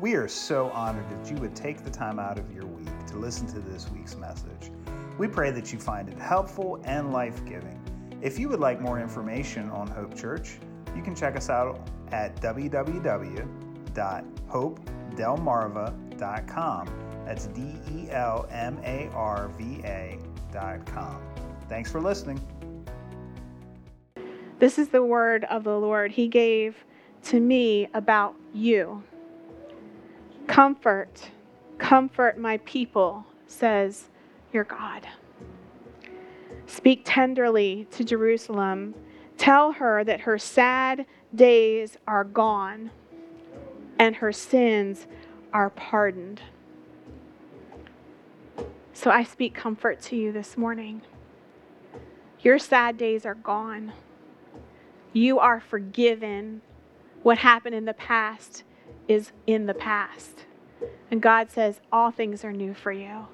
We are so honored that you would take the time out of your week to listen to this week's message. We pray that you find it helpful and life giving. If you would like more information on Hope Church, you can check us out at www.hopedelmarva.com. That's D E L M A R V A.com. Thanks for listening. This is the word of the Lord He gave to me about you. Comfort, comfort my people, says your God. Speak tenderly to Jerusalem. Tell her that her sad days are gone and her sins are pardoned. So I speak comfort to you this morning. Your sad days are gone. You are forgiven. What happened in the past is in the past. And God says, All things are new for you.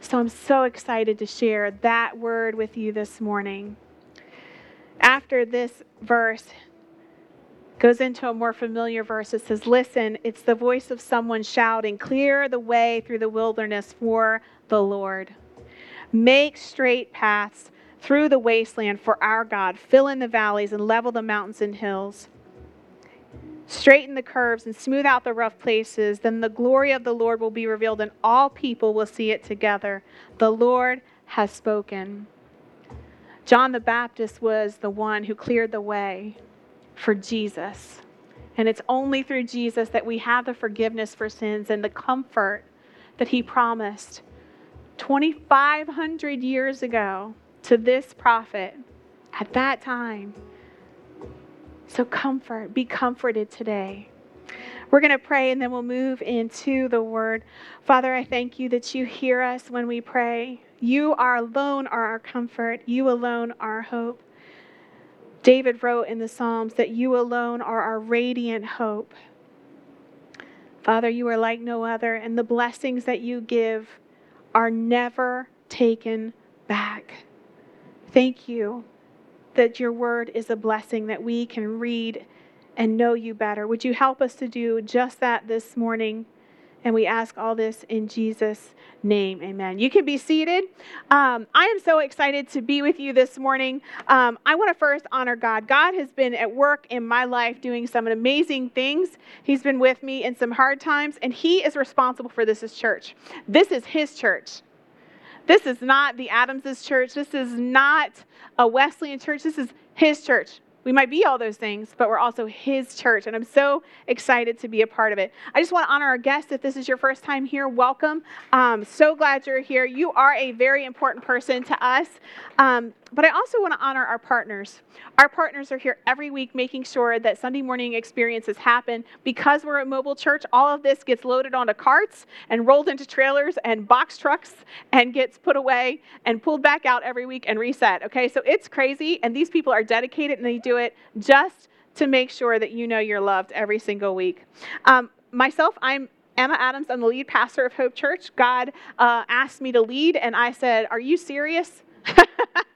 So I'm so excited to share that word with you this morning. After this verse goes into a more familiar verse, it says, Listen, it's the voice of someone shouting, Clear the way through the wilderness for the Lord. Make straight paths through the wasteland for our God. Fill in the valleys and level the mountains and hills. Straighten the curves and smooth out the rough places. Then the glory of the Lord will be revealed, and all people will see it together. The Lord has spoken. John the Baptist was the one who cleared the way for Jesus. And it's only through Jesus that we have the forgiveness for sins and the comfort that he promised 2,500 years ago to this prophet at that time. So, comfort, be comforted today. We're going to pray and then we'll move into the word. Father, I thank you that you hear us when we pray. You are alone are our comfort, you alone are our hope. David wrote in the Psalms that you alone are our radiant hope. Father, you are like no other, and the blessings that you give are never taken back. Thank you that your word is a blessing that we can read and know you better. Would you help us to do just that this morning? And we ask all this in Jesus' name. Amen. You can be seated. Um, I am so excited to be with you this morning. Um, I want to first honor God. God has been at work in my life doing some amazing things. He's been with me in some hard times, and He is responsible for this as church. This is His church. This is not the Adamses church. This is not a Wesleyan church. This is his church. We might be all those things, but we're also his church, and I'm so excited to be a part of it. I just want to honor our guests. If this is your first time here, welcome. Um, so glad you're here. You are a very important person to us. Um, but I also want to honor our partners. Our partners are here every week making sure that Sunday morning experiences happen. Because we're a mobile church, all of this gets loaded onto carts and rolled into trailers and box trucks and gets put away and pulled back out every week and reset. Okay, so it's crazy, and these people are dedicated and they do it just to make sure that you know you're loved every single week. Um, myself, I'm Emma Adams. I'm the lead pastor of Hope Church. God uh, asked me to lead, and I said, Are you serious?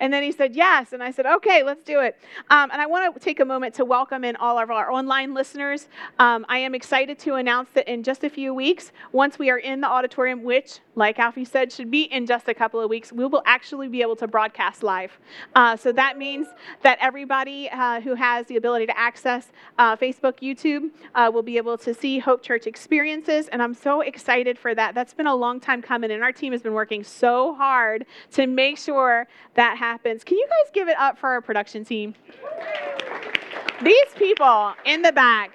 And then he said, Yes. And I said, Okay, let's do it. Um, and I want to take a moment to welcome in all of our online listeners. Um, I am excited to announce that in just a few weeks, once we are in the auditorium, which, like Alfie said, should be in just a couple of weeks, we will actually be able to broadcast live. Uh, so that means that everybody uh, who has the ability to access uh, Facebook, YouTube, uh, will be able to see Hope Church experiences. And I'm so excited for that. That's been a long time coming, and our team has been working so hard to make sure that happens. Can you guys give it up for our production team? These people in the back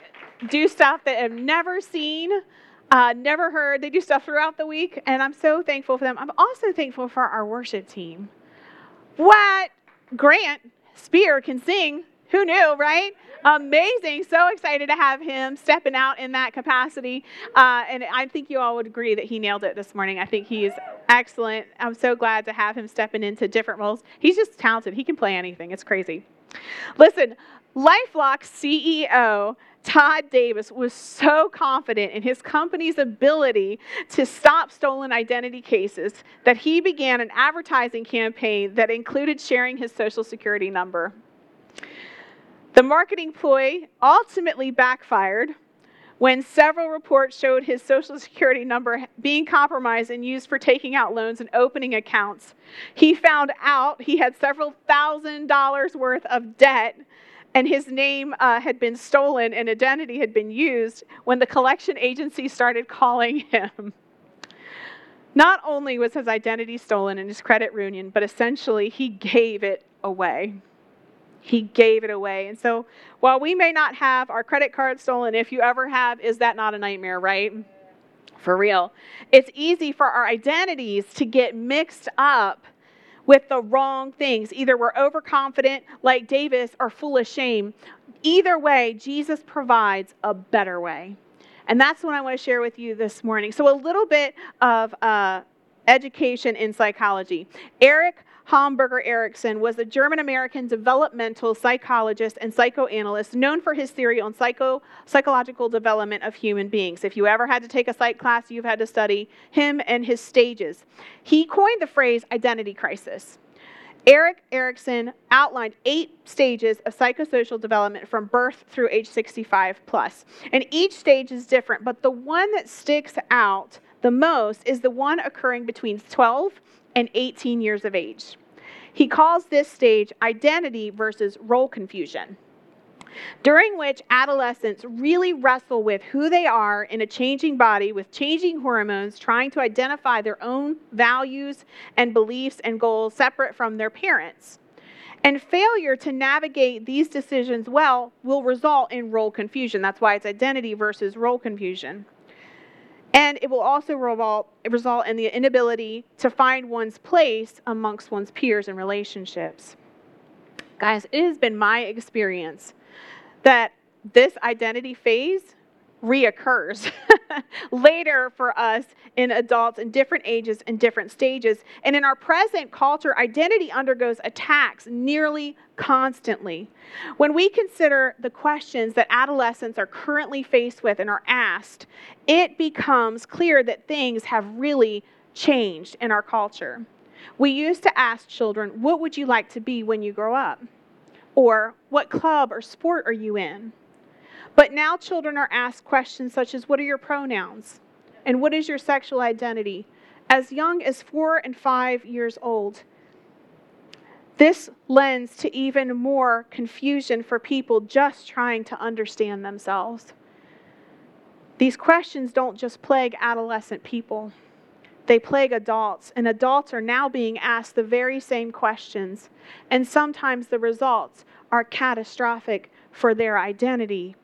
do stuff that I've never seen, uh, never heard. They do stuff throughout the week, and I'm so thankful for them. I'm also thankful for our worship team. What? Grant Spear can sing. Who knew, right? Amazing. So excited to have him stepping out in that capacity. Uh, and I think you all would agree that he nailed it this morning. I think he's excellent. I'm so glad to have him stepping into different roles. He's just talented. He can play anything. It's crazy. Listen, Lifelock CEO Todd Davis was so confident in his company's ability to stop stolen identity cases that he began an advertising campaign that included sharing his social security number. The marketing ploy ultimately backfired, when several reports showed his Social Security number being compromised and used for taking out loans and opening accounts. He found out he had several thousand dollars worth of debt and his name uh, had been stolen and identity had been used when the collection agency started calling him. Not only was his identity stolen and his credit ruined, but essentially he gave it away. He gave it away. And so, while we may not have our credit card stolen, if you ever have, is that not a nightmare, right? For real. It's easy for our identities to get mixed up with the wrong things. Either we're overconfident, like Davis, or full of shame. Either way, Jesus provides a better way. And that's what I want to share with you this morning. So, a little bit of uh, education in psychology. Erik Homburger Erikson was a German American developmental psychologist and psychoanalyst known for his theory on psycho, psychological development of human beings. If you ever had to take a psych class, you've had to study him and his stages. He coined the phrase identity crisis. Erik Erikson outlined eight stages of psychosocial development from birth through age 65 plus. And each stage is different, but the one that sticks out the most is the one occurring between 12 and 18 years of age. He calls this stage identity versus role confusion, during which adolescents really wrestle with who they are in a changing body with changing hormones, trying to identify their own values and beliefs and goals separate from their parents. And failure to navigate these decisions well will result in role confusion. That's why it's identity versus role confusion. And it will also result, result in the inability to find one's place amongst one's peers and relationships. Guys, it has been my experience that this identity phase reoccurs later for us in adults in different ages and different stages. And in our present culture, identity undergoes attacks nearly constantly. When we consider the questions that adolescents are currently faced with and are asked, it becomes clear that things have really changed in our culture. We used to ask children, What would you like to be when you grow up? Or, What club or sport are you in? But now children are asked questions such as What are your pronouns? And what is your sexual identity? As young as four and five years old. This lends to even more confusion for people just trying to understand themselves. These questions don't just plague adolescent people, they plague adults, and adults are now being asked the very same questions. And sometimes the results are catastrophic for their identity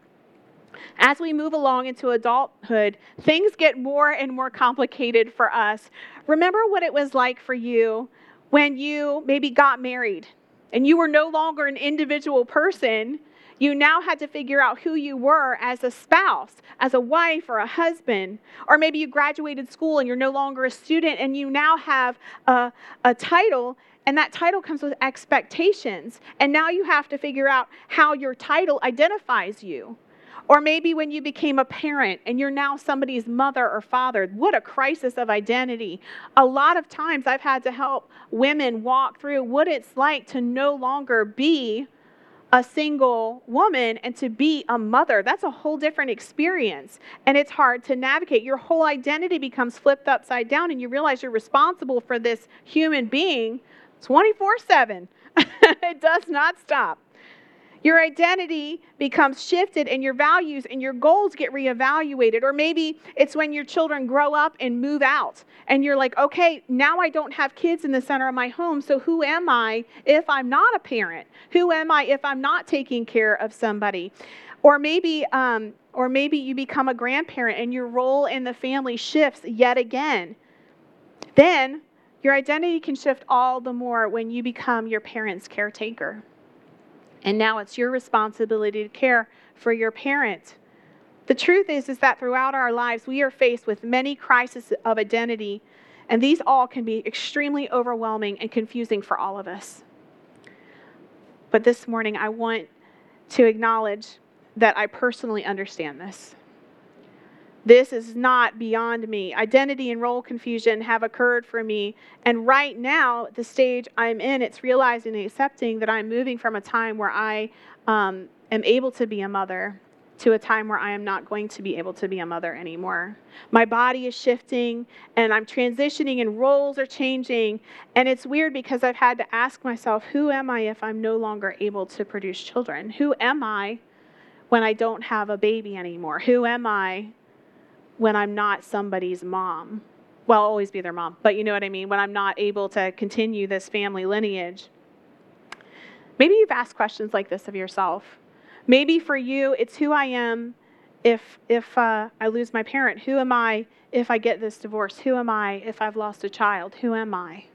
as we move along into adulthood, things get more and more complicated for us. Remember what it was like for you when you maybe got married and you were no longer an individual person. You now had to figure out who you were as a spouse, as a wife or a husband. Or maybe you graduated school and you're no longer a student and you now have a, a title and that title comes with expectations. And now you have to figure out how your title identifies you. Or maybe when you became a parent and you're now somebody's mother or father, what a crisis of identity. A lot of times I've had to help women walk through what it's like to no longer be a single woman and to be a mother. That's a whole different experience. And it's hard to navigate. Your whole identity becomes flipped upside down, and you realize you're responsible for this human being 24 7. it does not stop. Your identity becomes shifted and your values and your goals get reevaluated. Or maybe it's when your children grow up and move out and you're like, okay, now I don't have kids in the center of my home. So who am I if I'm not a parent? Who am I if I'm not taking care of somebody? Or maybe, um, or maybe you become a grandparent and your role in the family shifts yet again. Then your identity can shift all the more when you become your parent's caretaker. And now it's your responsibility to care for your parent. The truth is, is that throughout our lives, we are faced with many crises of identity, and these all can be extremely overwhelming and confusing for all of us. But this morning, I want to acknowledge that I personally understand this. This is not beyond me. Identity and role confusion have occurred for me. And right now, the stage I'm in, it's realizing and accepting that I'm moving from a time where I um, am able to be a mother to a time where I am not going to be able to be a mother anymore. My body is shifting and I'm transitioning and roles are changing. And it's weird because I've had to ask myself, who am I if I'm no longer able to produce children? Who am I when I don't have a baby anymore? Who am I when I'm not somebody's mom? Well, I'll always be their mom, but you know what I mean? When I'm not able to continue this family lineage. Maybe you've asked questions like this of yourself. Maybe for you, it's who I am if, if uh, I lose my parent. Who am I if I get this divorce? Who am I if I've lost a child? Who am I?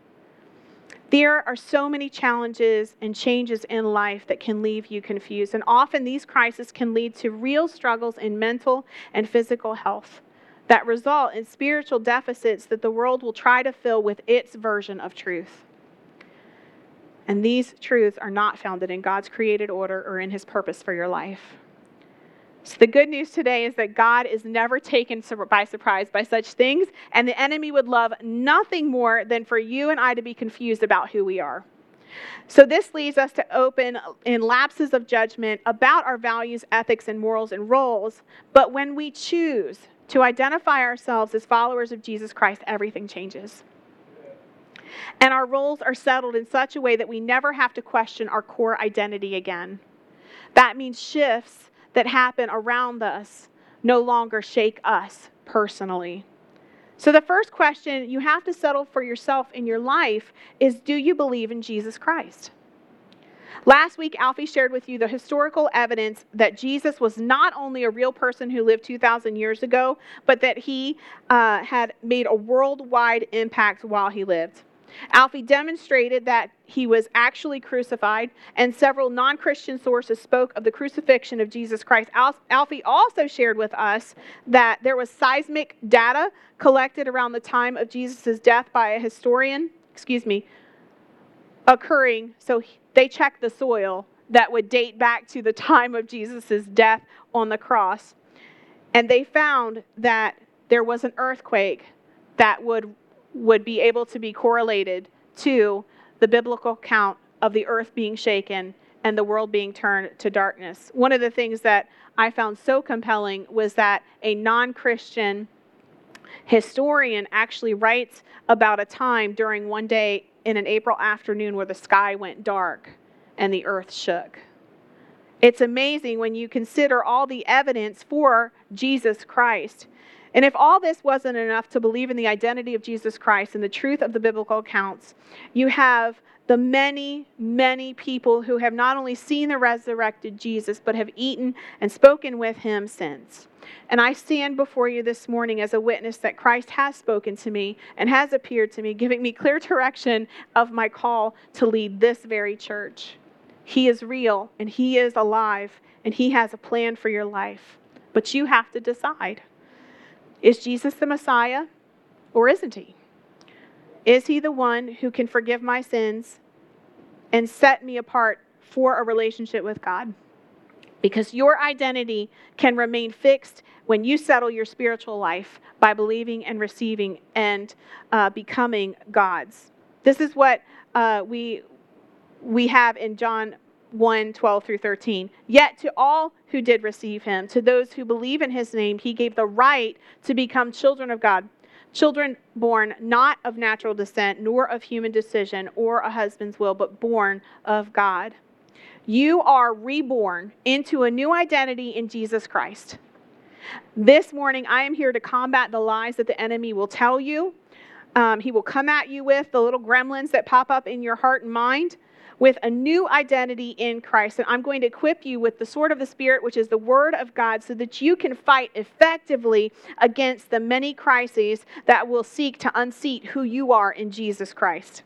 There are so many challenges and changes in life that can leave you confused. And often these crises can lead to real struggles in mental and physical health that result in spiritual deficits that the world will try to fill with its version of truth. And these truths are not founded in God's created order or in his purpose for your life. So, the good news today is that God is never taken by surprise by such things, and the enemy would love nothing more than for you and I to be confused about who we are. So, this leads us to open in lapses of judgment about our values, ethics, and morals and roles. But when we choose to identify ourselves as followers of Jesus Christ, everything changes. And our roles are settled in such a way that we never have to question our core identity again. That means shifts that happen around us no longer shake us personally. So, the first question you have to settle for yourself in your life is Do you believe in Jesus Christ? Last week, Alfie shared with you the historical evidence that Jesus was not only a real person who lived 2,000 years ago, but that he uh, had made a worldwide impact while he lived. Alfie demonstrated that he was actually crucified, and several non Christian sources spoke of the crucifixion of Jesus Christ. Alfie also shared with us that there was seismic data collected around the time of Jesus' death by a historian, excuse me, occurring. So they checked the soil that would date back to the time of Jesus' death on the cross. And they found that there was an earthquake that would would be able to be correlated to the biblical account of the earth being shaken and the world being turned to darkness. One of the things that I found so compelling was that a non Christian historian actually writes about a time during one day in an April afternoon where the sky went dark and the earth shook. It's amazing when you consider all the evidence for Jesus Christ. And if all this wasn't enough to believe in the identity of Jesus Christ and the truth of the biblical accounts, you have the many, many people who have not only seen the resurrected Jesus, but have eaten and spoken with him since. And I stand before you this morning as a witness that Christ has spoken to me and has appeared to me, giving me clear direction of my call to lead this very church. He is real and He is alive and He has a plan for your life. But you have to decide. Is Jesus the Messiah or isn't he? Is he the one who can forgive my sins and set me apart for a relationship with God? Because your identity can remain fixed when you settle your spiritual life by believing and receiving and uh, becoming God's. This is what uh, we, we have in John 1 12 through 13. Yet to all who did receive him, to those who believe in his name, he gave the right to become children of God. Children born not of natural descent, nor of human decision or a husband's will, but born of God. You are reborn into a new identity in Jesus Christ. This morning, I am here to combat the lies that the enemy will tell you. Um, he will come at you with the little gremlins that pop up in your heart and mind with a new identity in Christ. And I'm going to equip you with the sword of the Spirit, which is the Word of God, so that you can fight effectively against the many crises that will seek to unseat who you are in Jesus Christ.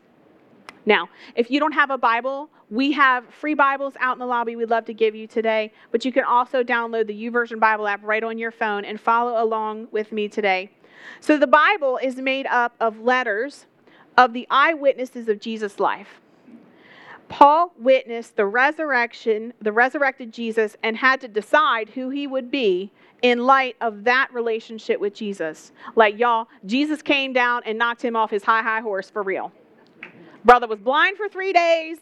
Now, if you don't have a Bible, we have free Bibles out in the lobby we'd love to give you today, but you can also download the YouVersion Bible app right on your phone and follow along with me today. So, the Bible is made up of letters of the eyewitnesses of Jesus' life. Paul witnessed the resurrection, the resurrected Jesus, and had to decide who he would be in light of that relationship with Jesus. Like, y'all, Jesus came down and knocked him off his high, high horse for real. Brother was blind for three days,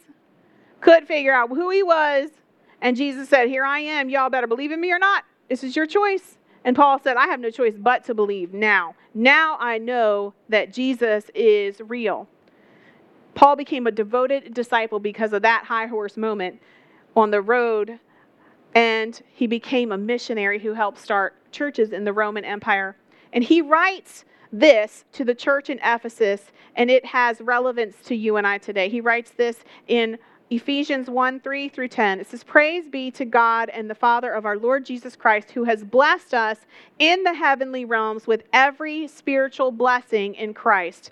couldn't figure out who he was, and Jesus said, Here I am. Y'all better believe in me or not. This is your choice. And Paul said, I have no choice but to believe now. Now I know that Jesus is real. Paul became a devoted disciple because of that high horse moment on the road, and he became a missionary who helped start churches in the Roman Empire. And he writes this to the church in Ephesus, and it has relevance to you and I today. He writes this in Ephesians 1 3 through 10. It says, Praise be to God and the Father of our Lord Jesus Christ, who has blessed us in the heavenly realms with every spiritual blessing in Christ.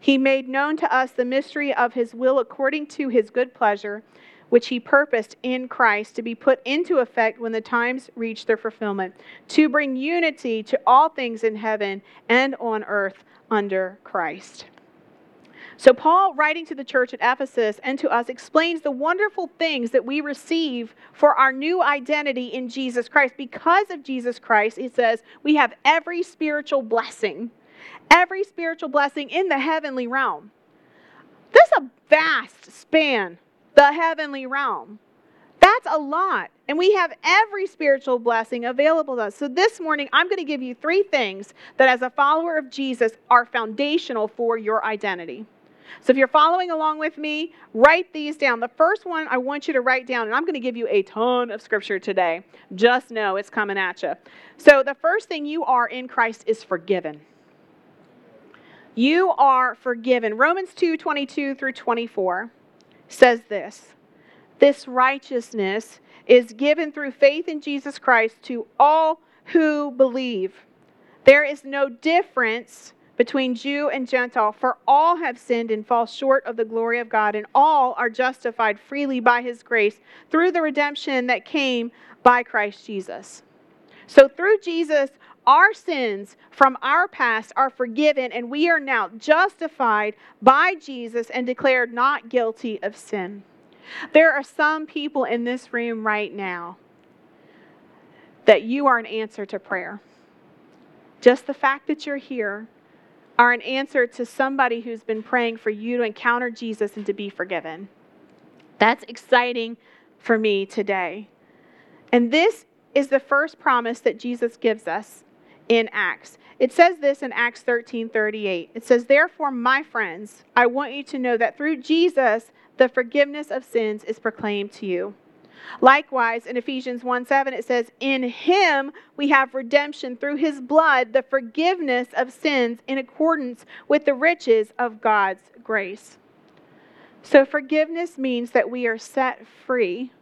He made known to us the mystery of his will according to his good pleasure, which he purposed in Christ to be put into effect when the times reach their fulfillment, to bring unity to all things in heaven and on earth under Christ. So, Paul, writing to the church at Ephesus and to us, explains the wonderful things that we receive for our new identity in Jesus Christ. Because of Jesus Christ, he says, we have every spiritual blessing, every spiritual blessing in the heavenly realm. That's a vast span, the heavenly realm. That's a lot. And we have every spiritual blessing available to us. So this morning, I'm going to give you three things that, as a follower of Jesus, are foundational for your identity. So if you're following along with me, write these down. The first one I want you to write down, and I'm going to give you a ton of scripture today. Just know it's coming at you. So the first thing you are in Christ is forgiven. You are forgiven. Romans 2 22 through 24 says this This righteousness is given through faith in Jesus Christ to all who believe. There is no difference between Jew and Gentile, for all have sinned and fall short of the glory of God, and all are justified freely by his grace through the redemption that came by Christ Jesus. So, through Jesus, our sins from our past are forgiven, and we are now justified by Jesus and declared not guilty of sin. There are some people in this room right now that you are an answer to prayer. Just the fact that you're here are an answer to somebody who's been praying for you to encounter Jesus and to be forgiven. That's exciting for me today. And this is the first promise that Jesus gives us in Acts. It says this in Acts 13 38. It says, Therefore, my friends, I want you to know that through Jesus, the forgiveness of sins is proclaimed to you. Likewise, in Ephesians 1 7, it says, In him we have redemption through his blood, the forgiveness of sins in accordance with the riches of God's grace. So, forgiveness means that we are set free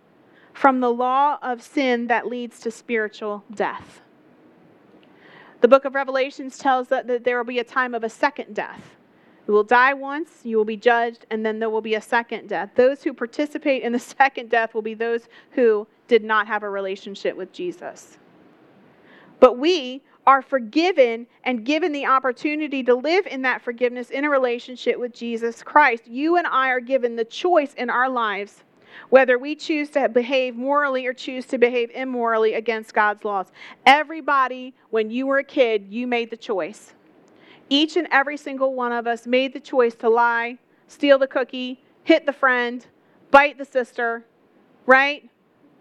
from the law of sin that leads to spiritual death. The book of Revelations tells that there will be a time of a second death. You will die once, you will be judged, and then there will be a second death. Those who participate in the second death will be those who did not have a relationship with Jesus. But we are forgiven and given the opportunity to live in that forgiveness in a relationship with Jesus Christ. You and I are given the choice in our lives whether we choose to behave morally or choose to behave immorally against God's laws. Everybody, when you were a kid, you made the choice. Each and every single one of us made the choice to lie, steal the cookie, hit the friend, bite the sister, right?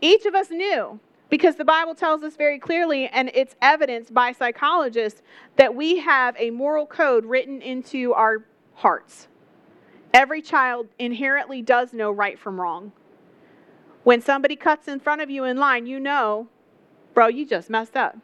Each of us knew because the Bible tells us very clearly, and it's evidenced by psychologists, that we have a moral code written into our hearts. Every child inherently does know right from wrong. When somebody cuts in front of you in line, you know, bro, you just messed up.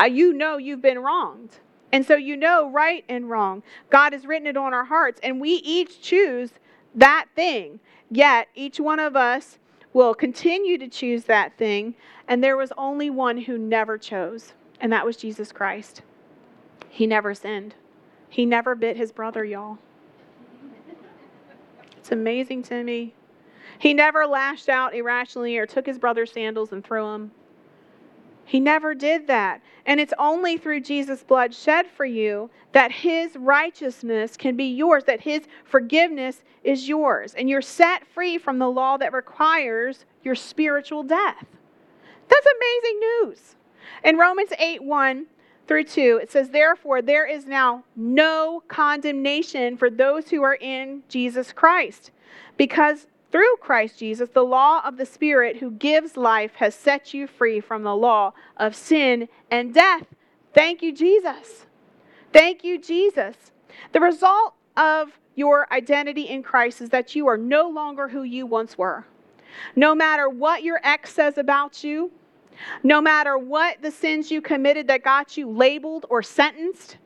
Uh, you know you've been wronged. And so you know right and wrong. God has written it on our hearts, and we each choose that thing. Yet each one of us will continue to choose that thing, and there was only one who never chose, and that was Jesus Christ. He never sinned. He never bit his brother, y'all. It's amazing to me. He never lashed out irrationally or took his brother's sandals and threw them. He never did that. And it's only through Jesus' blood shed for you that his righteousness can be yours, that his forgiveness is yours. And you're set free from the law that requires your spiritual death. That's amazing news. In Romans 8 1 through 2, it says, Therefore, there is now no condemnation for those who are in Jesus Christ, because through Christ Jesus, the law of the Spirit who gives life has set you free from the law of sin and death. Thank you, Jesus. Thank you, Jesus. The result of your identity in Christ is that you are no longer who you once were. No matter what your ex says about you, no matter what the sins you committed that got you labeled or sentenced,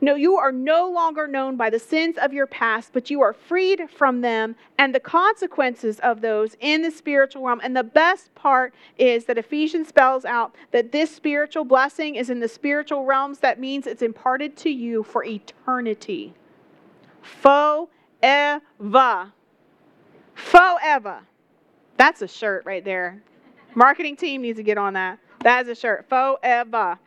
no, you are no longer known by the sins of your past, but you are freed from them and the consequences of those in the spiritual realm. And the best part is that Ephesians spells out that this spiritual blessing is in the spiritual realms. That means it's imparted to you for eternity. Forever. Forever. That's a shirt right there. Marketing team needs to get on that. That is a shirt. Forever.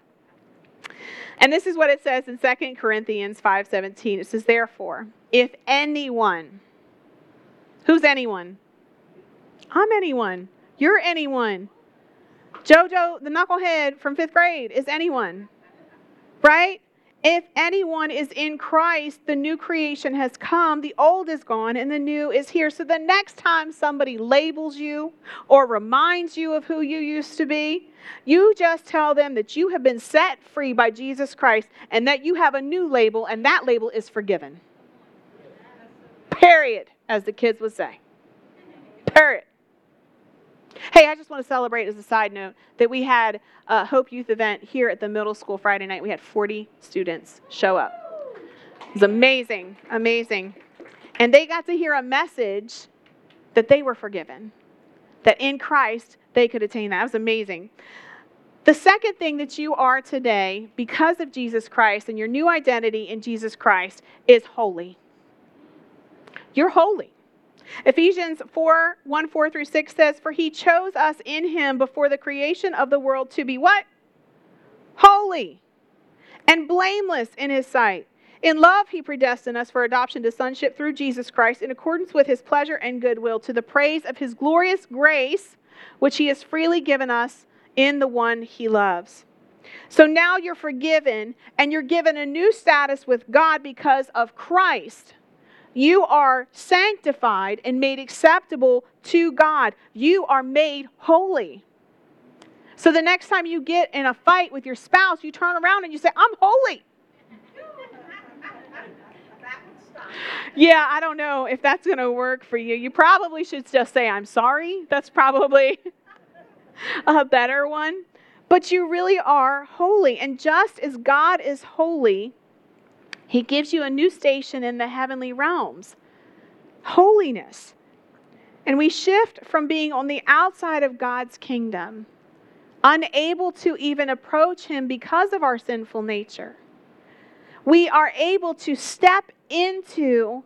And this is what it says in 2 Corinthians 5:17. It says, "Therefore, if anyone Who's anyone? I'm anyone. You're anyone. Jojo, the knucklehead from 5th grade is anyone. Right? If anyone is in Christ, the new creation has come, the old is gone, and the new is here. So the next time somebody labels you or reminds you of who you used to be, you just tell them that you have been set free by Jesus Christ and that you have a new label, and that label is forgiven. Period, as the kids would say. Period. Hey, I just want to celebrate as a side note that we had a Hope Youth event here at the middle school Friday night. We had 40 students show up. It was amazing, amazing. And they got to hear a message that they were forgiven, that in Christ they could attain that. It was amazing. The second thing that you are today, because of Jesus Christ and your new identity in Jesus Christ, is holy. You're holy. Ephesians 4 1 4 through 6 says, For he chose us in him before the creation of the world to be what? Holy and blameless in his sight. In love, he predestined us for adoption to sonship through Jesus Christ in accordance with his pleasure and goodwill to the praise of his glorious grace, which he has freely given us in the one he loves. So now you're forgiven and you're given a new status with God because of Christ. You are sanctified and made acceptable to God. You are made holy. So the next time you get in a fight with your spouse, you turn around and you say, I'm holy. yeah, I don't know if that's going to work for you. You probably should just say, I'm sorry. That's probably a better one. But you really are holy. And just as God is holy, he gives you a new station in the heavenly realms holiness. And we shift from being on the outside of God's kingdom, unable to even approach Him because of our sinful nature. We are able to step into,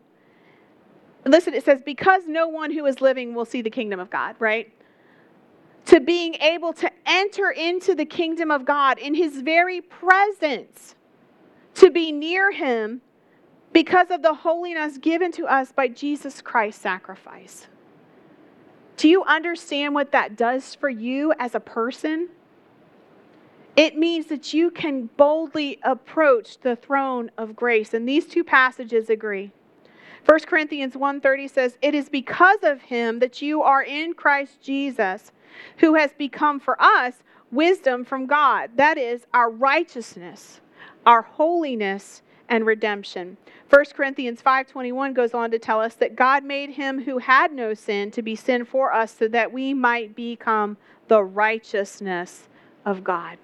listen, it says, because no one who is living will see the kingdom of God, right? To being able to enter into the kingdom of God in His very presence to be near him because of the holiness given to us by Jesus Christ's sacrifice. Do you understand what that does for you as a person? It means that you can boldly approach the throne of grace. And these two passages agree. 1 Corinthians 1:30 says, "It is because of him that you are in Christ Jesus, who has become for us wisdom from God, that is our righteousness." Our holiness and redemption. 1 Corinthians 5:21 goes on to tell us that God made him who had no sin to be sin for us so that we might become the righteousness of God.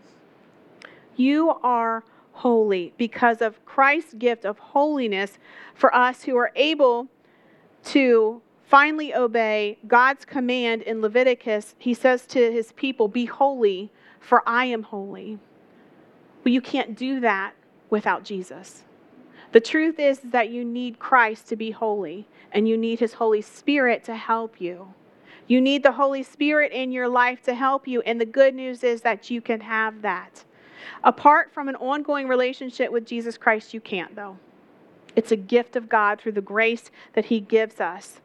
You are holy because of Christ's gift of holiness for us who are able to finally obey God's command in Leviticus. He says to his people, "Be holy, for I am holy." But you can't do that without Jesus. The truth is that you need Christ to be holy, and you need His Holy Spirit to help you. You need the Holy Spirit in your life to help you. And the good news is that you can have that. Apart from an ongoing relationship with Jesus Christ, you can't, though. It's a gift of God through the grace that He gives us.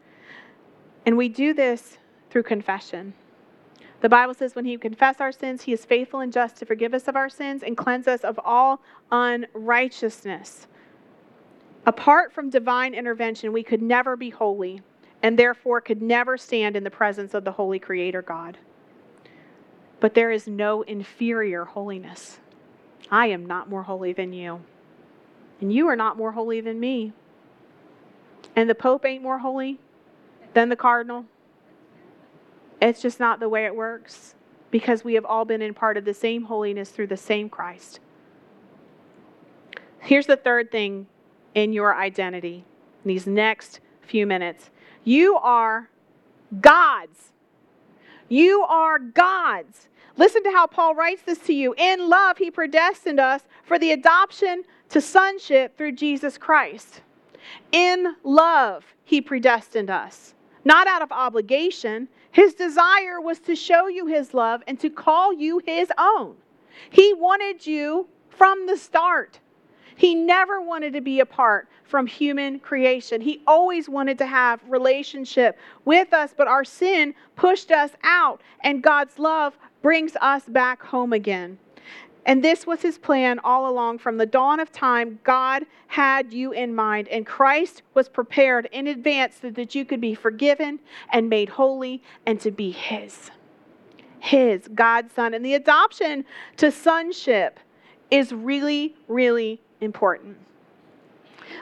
And we do this through confession. The Bible says when we confess our sins, He is faithful and just to forgive us of our sins and cleanse us of all unrighteousness. Apart from divine intervention, we could never be holy and therefore could never stand in the presence of the holy Creator God. But there is no inferior holiness. I am not more holy than you, and you are not more holy than me. And the Pope ain't more holy than the Cardinal. It's just not the way it works because we have all been in part of the same holiness through the same Christ. Here's the third thing in your identity in these next few minutes you are God's. You are God's. Listen to how Paul writes this to you. In love, he predestined us for the adoption to sonship through Jesus Christ. In love, he predestined us, not out of obligation. His desire was to show you his love and to call you his own. He wanted you from the start. He never wanted to be apart from human creation. He always wanted to have relationship with us, but our sin pushed us out, and God's love brings us back home again. And this was his plan all along. From the dawn of time, God had you in mind, and Christ was prepared in advance so that you could be forgiven and made holy and to be his. His, God's Son. And the adoption to sonship is really, really important.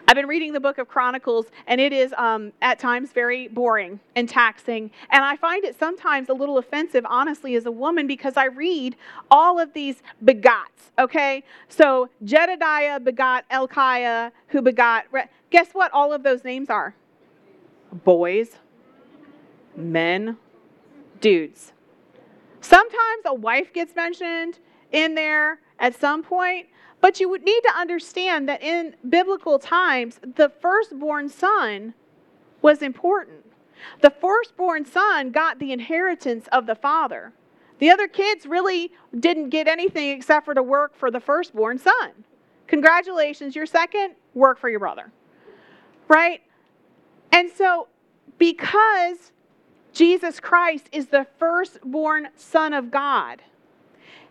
I've been reading the book of Chronicles, and it is um, at times very boring and taxing. And I find it sometimes a little offensive, honestly, as a woman, because I read all of these begots, okay? So Jedediah begot Elkiah, who begot. Guess what all of those names are? Boys, men, dudes. Sometimes a wife gets mentioned in there at some point, but you would need to understand that in biblical times, the firstborn son was important. The firstborn son got the inheritance of the father. The other kids really didn't get anything except for to work for the firstborn son. Congratulations, your second, work for your brother. Right? And so, because Jesus Christ is the firstborn son of God,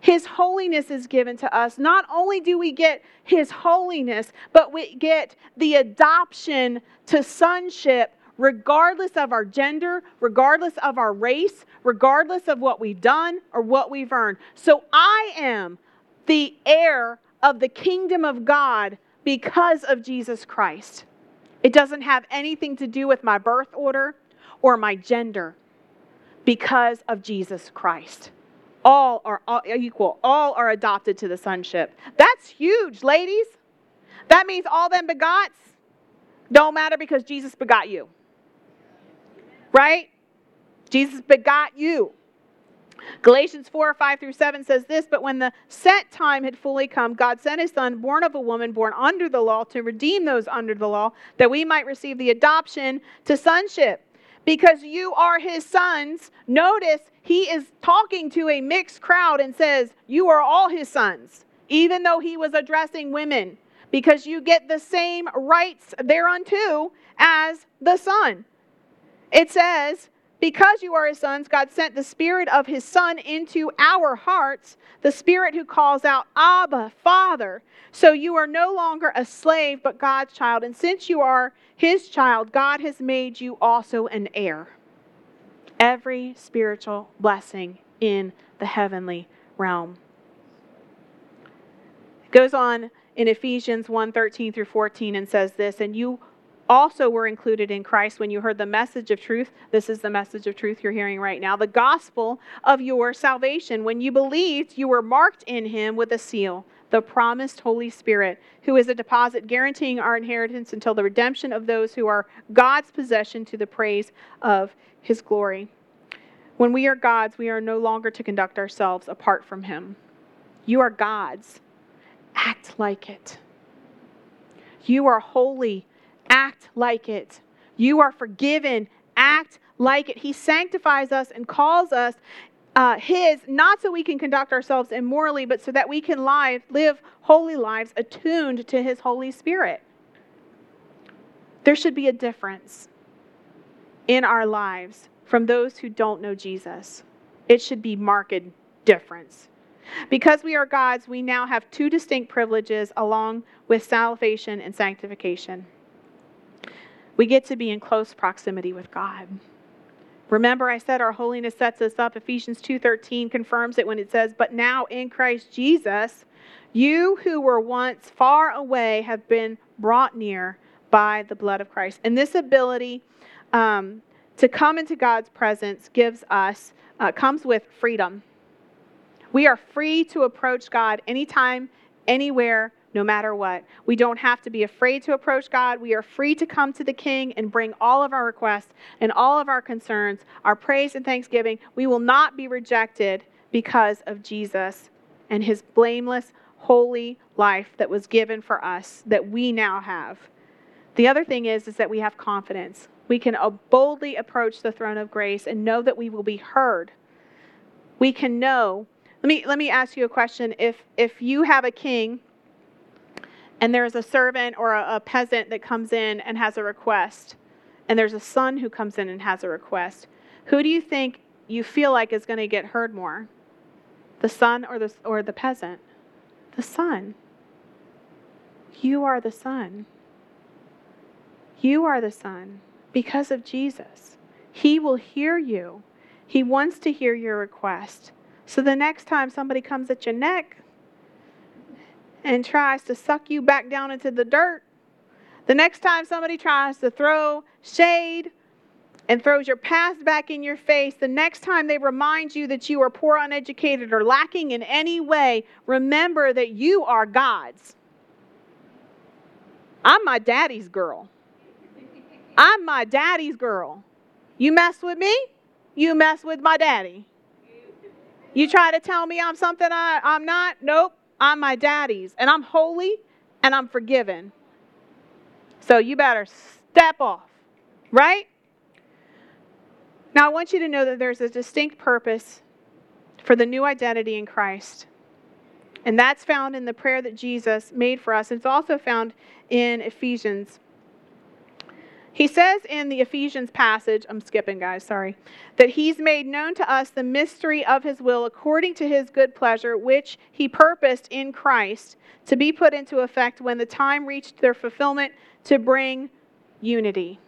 his holiness is given to us. Not only do we get His holiness, but we get the adoption to sonship regardless of our gender, regardless of our race, regardless of what we've done or what we've earned. So I am the heir of the kingdom of God because of Jesus Christ. It doesn't have anything to do with my birth order or my gender because of Jesus Christ all are equal. All are adopted to the sonship. That's huge, ladies. That means all them begots don't matter because Jesus begot you. Right? Jesus begot you. Galatians 4 5 through 7 says this But when the set time had fully come, God sent his son, born of a woman, born under the law, to redeem those under the law, that we might receive the adoption to sonship because you are his sons. Notice he is talking to a mixed crowd and says, You are all his sons, even though he was addressing women, because you get the same rights thereunto as the son. It says, because you are his sons, God sent the Spirit of his Son into our hearts, the Spirit who calls out, Abba, Father. So you are no longer a slave, but God's child. And since you are his child, God has made you also an heir. Every spiritual blessing in the heavenly realm. It goes on in Ephesians 1 13 through 14 and says this, and you also were included in Christ when you heard the message of truth. This is the message of truth you're hearing right now. The gospel of your salvation. When you believed, you were marked in him with a seal, the promised Holy Spirit, who is a deposit guaranteeing our inheritance until the redemption of those who are God's possession to the praise of his glory. When we are God's, we are no longer to conduct ourselves apart from him. You are God's. Act like it. You are holy act like it. You are forgiven, act like it. He sanctifies us and calls us uh, His, not so we can conduct ourselves immorally, but so that we can live, live holy lives attuned to His Holy Spirit. There should be a difference in our lives from those who don't know Jesus. It should be marked difference. Because we are God's, we now have two distinct privileges along with salvation and sanctification. We get to be in close proximity with God. Remember I said our holiness sets us up. Ephesians 2:13 confirms it when it says, "But now in Christ Jesus, you who were once far away have been brought near by the blood of Christ." And this ability um, to come into God's presence gives us uh, comes with freedom. We are free to approach God anytime, anywhere, no matter what. We don't have to be afraid to approach God. We are free to come to the King and bring all of our requests and all of our concerns, our praise and thanksgiving. We will not be rejected because of Jesus and his blameless, holy life that was given for us that we now have. The other thing is, is that we have confidence. We can uh, boldly approach the throne of grace and know that we will be heard. We can know let me let me ask you a question. If if you have a king and there's a servant or a, a peasant that comes in and has a request, and there's a son who comes in and has a request, who do you think you feel like is going to get heard more? The son or the or the peasant? The son. You are the son. You are the son because of Jesus. He will hear you. He wants to hear your request. So the next time somebody comes at your neck and tries to suck you back down into the dirt, the next time somebody tries to throw shade and throws your past back in your face, the next time they remind you that you are poor, uneducated, or lacking in any way, remember that you are God's. I'm my daddy's girl. I'm my daddy's girl. You mess with me, you mess with my daddy. You try to tell me I'm something I, I'm not? Nope. I'm my daddy's. And I'm holy and I'm forgiven. So you better step off, right? Now, I want you to know that there's a distinct purpose for the new identity in Christ. And that's found in the prayer that Jesus made for us. It's also found in Ephesians he says in the Ephesians passage, I'm skipping, guys, sorry, that he's made known to us the mystery of his will according to his good pleasure, which he purposed in Christ to be put into effect when the time reached their fulfillment to bring unity.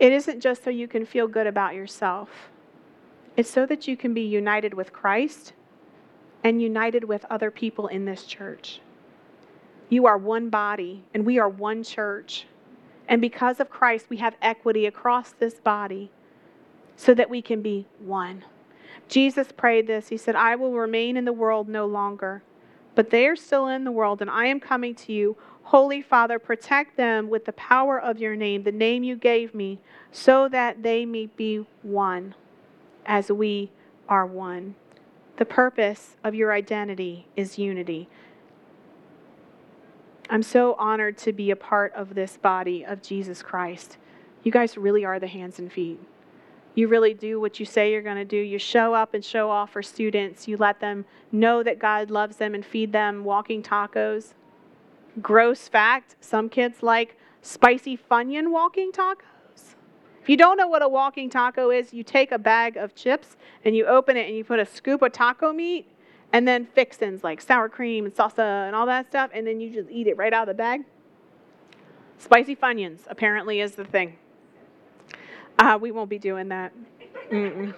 It isn't just so you can feel good about yourself, it's so that you can be united with Christ and united with other people in this church. You are one body, and we are one church. And because of Christ, we have equity across this body so that we can be one. Jesus prayed this. He said, I will remain in the world no longer, but they are still in the world, and I am coming to you. Holy Father, protect them with the power of your name, the name you gave me, so that they may be one as we are one. The purpose of your identity is unity. I'm so honored to be a part of this body of Jesus Christ. You guys really are the hands and feet. You really do what you say you're going to do. You show up and show off for students. You let them know that God loves them and feed them walking tacos. Gross fact some kids like spicy Funyun walking tacos. If you don't know what a walking taco is, you take a bag of chips and you open it and you put a scoop of taco meat and then fixins like sour cream and salsa and all that stuff, and then you just eat it right out of the bag. Spicy Funyuns apparently is the thing. Uh, we won't be doing that. Mm-mm.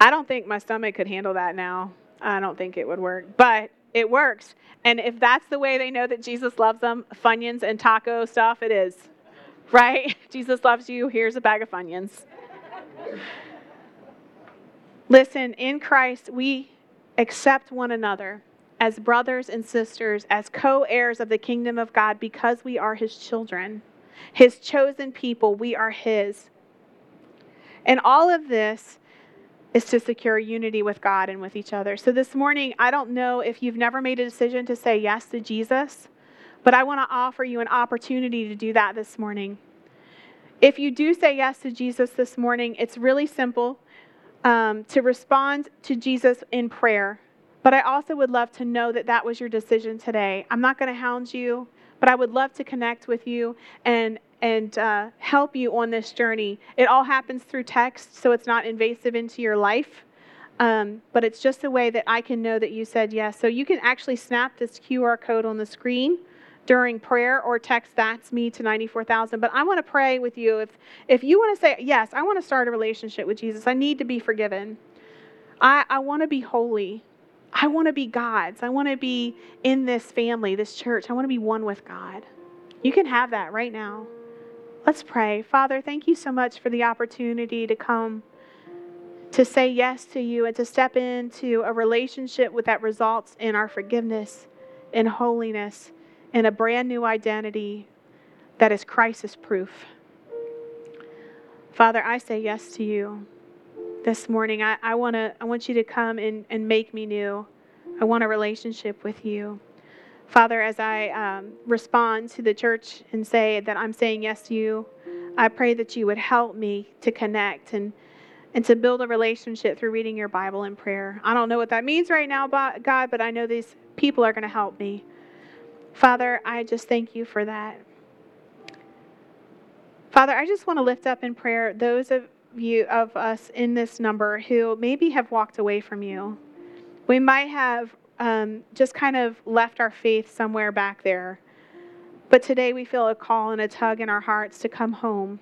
I don't think my stomach could handle that now. I don't think it would work, but it works. And if that's the way they know that Jesus loves them, Funyuns and taco stuff, it is. Right? Jesus loves you. Here's a bag of Funyuns. Listen, in Christ, we accept one another as brothers and sisters, as co heirs of the kingdom of God because we are his children, his chosen people. We are his. And all of this is to secure unity with God and with each other. So this morning, I don't know if you've never made a decision to say yes to Jesus, but I want to offer you an opportunity to do that this morning. If you do say yes to Jesus this morning, it's really simple um, to respond to Jesus in prayer. But I also would love to know that that was your decision today. I'm not going to hound you, but I would love to connect with you and and uh, help you on this journey. It all happens through text, so it's not invasive into your life. Um, but it's just a way that I can know that you said yes. So you can actually snap this QR code on the screen during prayer or text that's me to 94,000. But I want to pray with you. If, if you want to say, yes, I want to start a relationship with Jesus, I need to be forgiven. I, I want to be holy. I want to be God's. I want to be in this family, this church. I want to be one with God. You can have that right now. Let's pray. Father, thank you so much for the opportunity to come to say yes to you and to step into a relationship with that results in our forgiveness in holiness and a brand new identity that is crisis proof. Father, I say yes to you this morning. I, I, wanna, I want you to come and, and make me new. I want a relationship with you. Father, as I um, respond to the church and say that I'm saying yes to you, I pray that you would help me to connect and and to build a relationship through reading your Bible and prayer. I don't know what that means right now, God, but I know these people are going to help me. Father, I just thank you for that. Father, I just want to lift up in prayer those of you of us in this number who maybe have walked away from you. We might have um, just kind of left our faith somewhere back there. But today we feel a call and a tug in our hearts to come home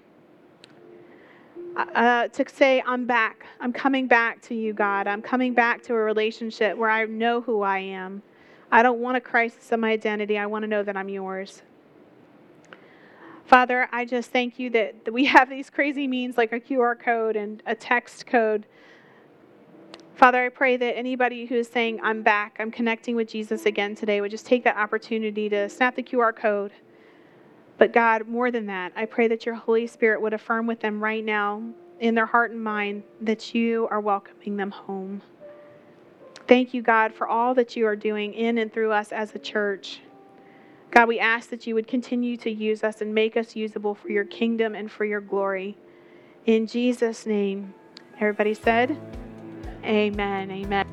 uh, to say, I'm back. I'm coming back to you, God. I'm coming back to a relationship where I know who I am. I don't want a crisis of my identity. I want to know that I'm yours. Father, I just thank you that, that we have these crazy means like a QR code and a text code. Father, I pray that anybody who is saying, I'm back, I'm connecting with Jesus again today, would just take that opportunity to snap the QR code but God, more than that, I pray that your Holy Spirit would affirm with them right now in their heart and mind that you are welcoming them home. Thank you, God, for all that you are doing in and through us as a church. God, we ask that you would continue to use us and make us usable for your kingdom and for your glory. In Jesus' name, everybody said, Amen. Amen.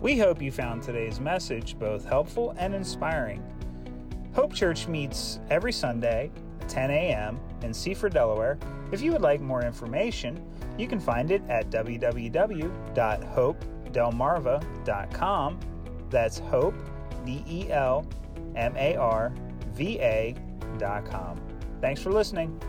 We hope you found today's message both helpful and inspiring. Hope Church meets every Sunday at 10 a.m. in Seaford, Delaware. If you would like more information, you can find it at www.hopedelmarva.com. That's hope, D E L M A R V A.com. Thanks for listening.